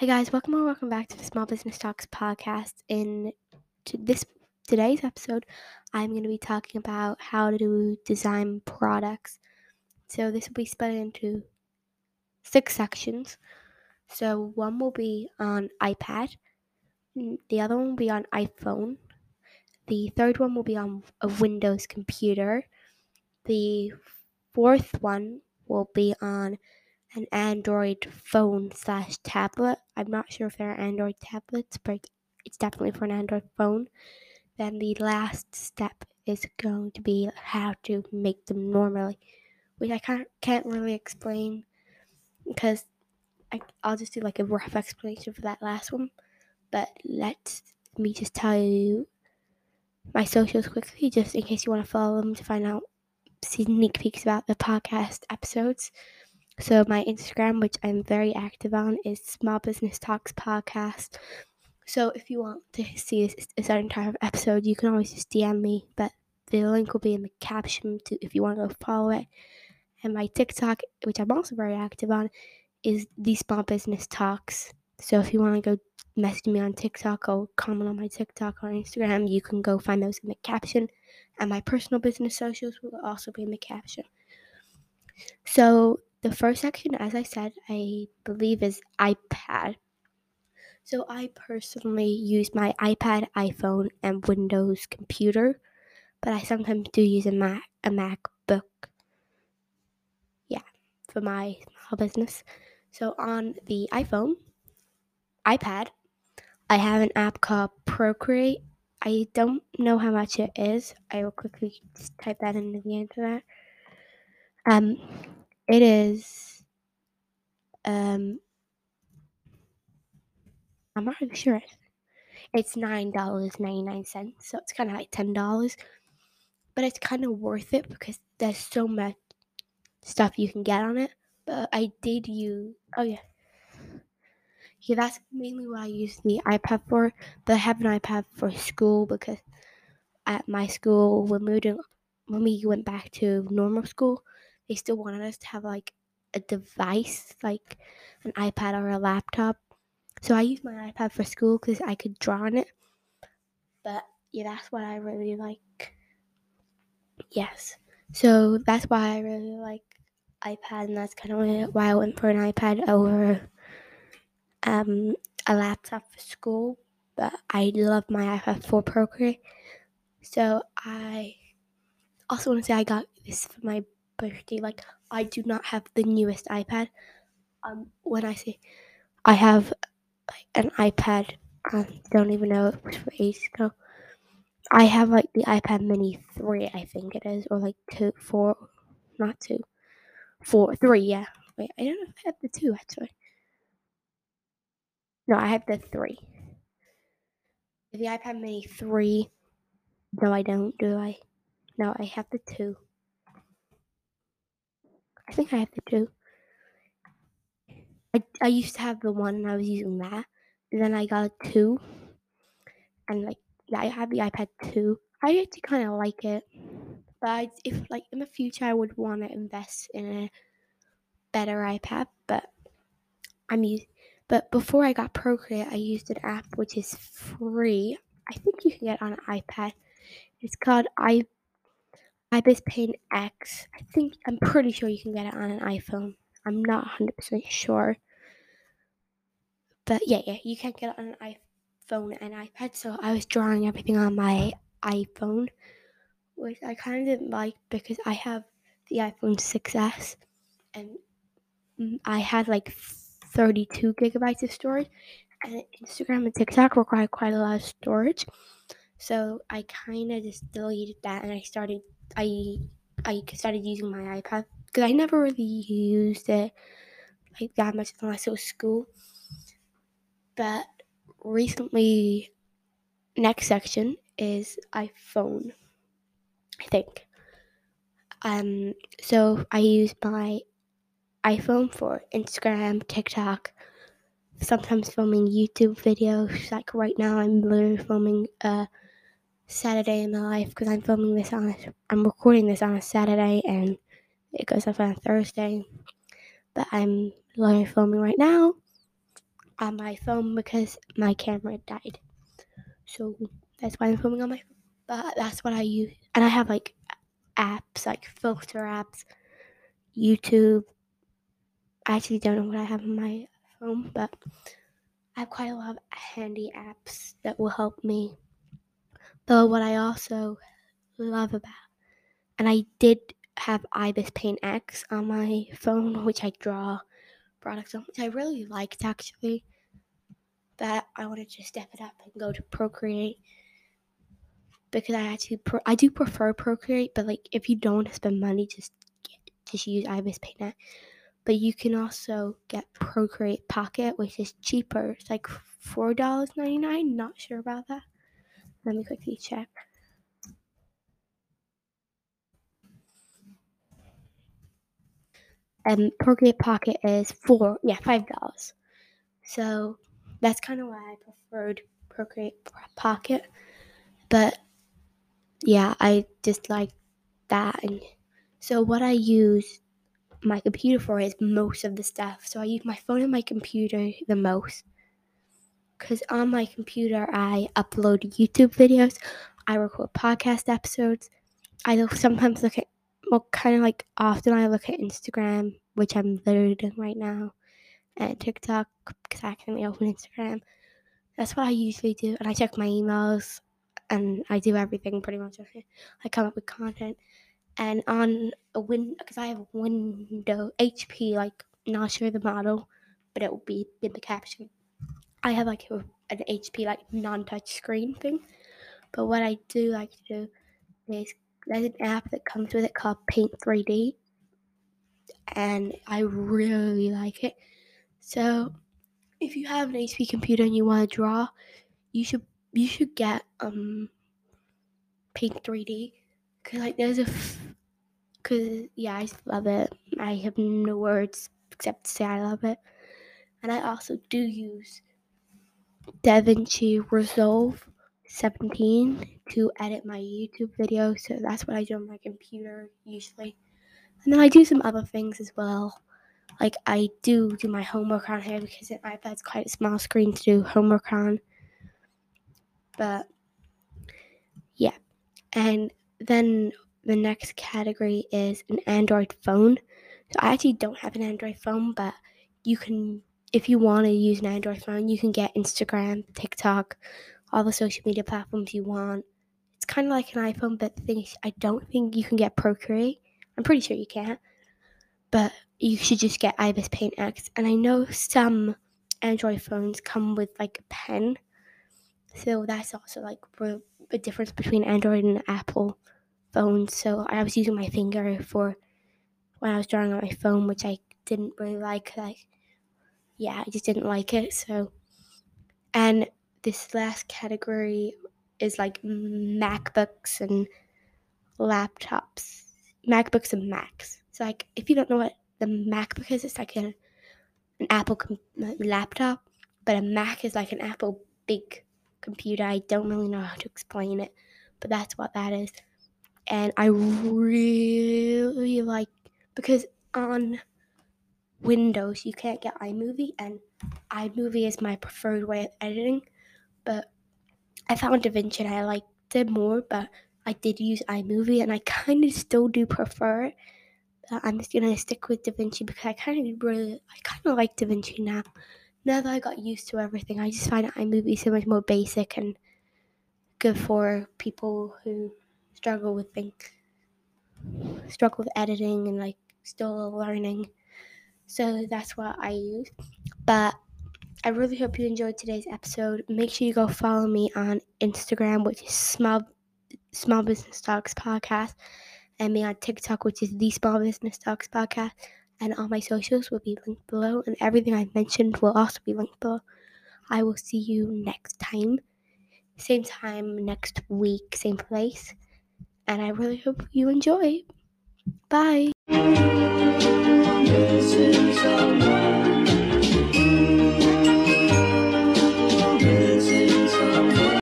Hey guys, welcome or welcome back to the Small Business Talks podcast. In to this today's episode, I'm going to be talking about how to design products. So this will be split into six sections. So one will be on iPad, the other one will be on iPhone, the third one will be on a Windows computer, the fourth one will be on an Android phone slash tablet. I'm not sure if there are Android tablets, but it's definitely for an Android phone. Then the last step is going to be how to make them normally, which I can't can't really explain because I, I'll just do like a rough explanation for that last one. But let me just tell you my socials quickly, just in case you want to follow them to find out sneak peeks about the podcast episodes. So my Instagram, which I'm very active on, is Small Business Talks Podcast. So if you want to see a certain type of episode, you can always just DM me. But the link will be in the caption to if you want to go follow it. And my TikTok, which I'm also very active on, is the Small Business Talks. So if you want to go message me on TikTok or comment on my TikTok or Instagram, you can go find those in the caption. And my personal business socials will also be in the caption. So the first section, as I said, I believe is iPad. So I personally use my iPad, iPhone, and Windows computer, but I sometimes do use a Mac, a MacBook. Yeah, for my small business. So on the iPhone, iPad, I have an app called Procreate. I don't know how much it is. I will quickly type that into the internet. Um, it is um I'm not really sure. It's nine dollars ninety nine cents, so it's kind of like ten dollars, but it's kind of worth it because there's so much stuff you can get on it. But I did use oh yeah, yeah that's mainly what I use the iPad for. But I have an iPad for school because at my school when we were when we went back to normal school, they still wanted us to have like a device like an iPad or a laptop. So I use my iPad for school because I could draw on it. But yeah, that's what I really like. Yes. So that's why I really like iPad, and that's kind of why I went for an iPad over um, a laptop for school. But I love my iPad for Procreate. So I also want to say I got this for my birthday. Like I do not have the newest iPad. Um, when I say I have an iPad, I don't even know it was for ages ago. I have like the iPad Mini three, I think it is, or like two, four, not two, four, three. Yeah. Wait, I don't know if I have the two actually. No, I have the three. The iPad Mini three. No, I don't. Do I? No, I have the two. I think I have the two. I, I used to have the one and I was using that. Then I got a two. And like yeah, I have the iPad two. I actually kinda like it. But I, if like in the future I would want to invest in a better iPad, but I'm using but before I got Procreate, I used an app which is free. I think you can get on an iPad. It's called i IBIS Paint X. I think I'm pretty sure you can get it on an iPhone. I'm not 100% sure. But yeah, yeah, you can get it on an iPhone and iPad. So I was drawing everything on my iPhone, which I kind of didn't like because I have the iPhone 6S and I had like 32 gigabytes of storage, and Instagram and TikTok require quite a lot of storage. So I kind of just deleted that and I started I I started using my iPad because I never really used it like that much unless it was school. But recently, next section is iPhone. I think. Um, so I use my iPhone for Instagram, TikTok, sometimes filming YouTube videos. Like right now, I'm literally filming a Saturday in the life because I'm filming this on. A, I'm recording this on a Saturday and it goes up on Thursday. But I'm literally filming right now on my phone because my camera died. So that's why I'm filming on my phone. But that's what I use. And I have like apps, like filter apps, YouTube. I actually don't know what I have on my phone, but I have quite a lot of handy apps that will help me. But what I also love about, and I did have Ibis Paint X on my phone, which I draw products on, which I really liked actually. That I wanted to step it up and go to Procreate because I actually pro- I do prefer Procreate, but like if you don't spend money, just get, just use Ibis Paint X. But you can also get Procreate Pocket, which is cheaper. It's like four dollars ninety nine. Not sure about that. Let me quickly check. And Procreate Pocket is four, yeah, five dollars. So that's kind of why I preferred Procreate Pocket. But yeah, I just like that. And so what I use my computer for is most of the stuff. So I use my phone and my computer the most. Because on my computer, I upload YouTube videos, I record podcast episodes. I sometimes look at, well, kind of like often I look at Instagram, which I'm literally doing right now, and TikTok because I accidentally open Instagram. That's what I usually do. And I check my emails and I do everything pretty much. I come up with content and on a win because I have a window HP, like not sure the model, but it will be in the caption. I have like a, an HP like non-touch screen thing. But what I do like to do is there's an app that comes with it called Paint 3D, and I really like it. So if you have an HP computer and you want to draw, you should you should get um Paint 3D because like there's a because yeah I love it. I have no words except to say I love it, and I also do use DaVinci Resolve 17 to edit my YouTube videos. So that's what I do on my computer usually. And then I do some other things as well. Like I do do my homework on here because an iPad's quite a small screen to do homework on. But yeah. And then the next category is an Android phone. So I actually don't have an Android phone, but you can if you want to use an Android phone, you can get Instagram, TikTok, all the social media platforms you want. It's kind of like an iPhone, but the thing is, I don't think you can get Procreate. I'm pretty sure you can't, but you should just get Ibis Paint X. And I know some Android phones come with like a pen, so that's also like a difference between Android and Apple phones. So I was using my finger for when I was drawing on my phone, which I didn't really like. Like yeah, I just didn't like it. So, and this last category is like MacBooks and laptops, MacBooks and Macs. So, like, if you don't know what the MacBook is, it's like a, an Apple com- laptop, but a Mac is like an Apple big computer. I don't really know how to explain it, but that's what that is. And I really like because on Windows, you can't get iMovie, and iMovie is my preferred way of editing. But I found DaVinci and I liked it more, but I did use iMovie, and I kind of still do prefer it. But I'm just gonna stick with DaVinci because I kind of really, I kind of like DaVinci now. Now that I got used to everything, I just find iMovie so much more basic and good for people who struggle with things, struggle with editing and like still learning. So that's what I use. But I really hope you enjoyed today's episode. Make sure you go follow me on Instagram, which is Small Small Business Talks Podcast, and me on TikTok, which is the Small Business Talks Podcast. And all my socials will be linked below, and everything I've mentioned will also be linked below. I will see you next time, same time next week, same place. And I really hope you enjoy. Bye. This is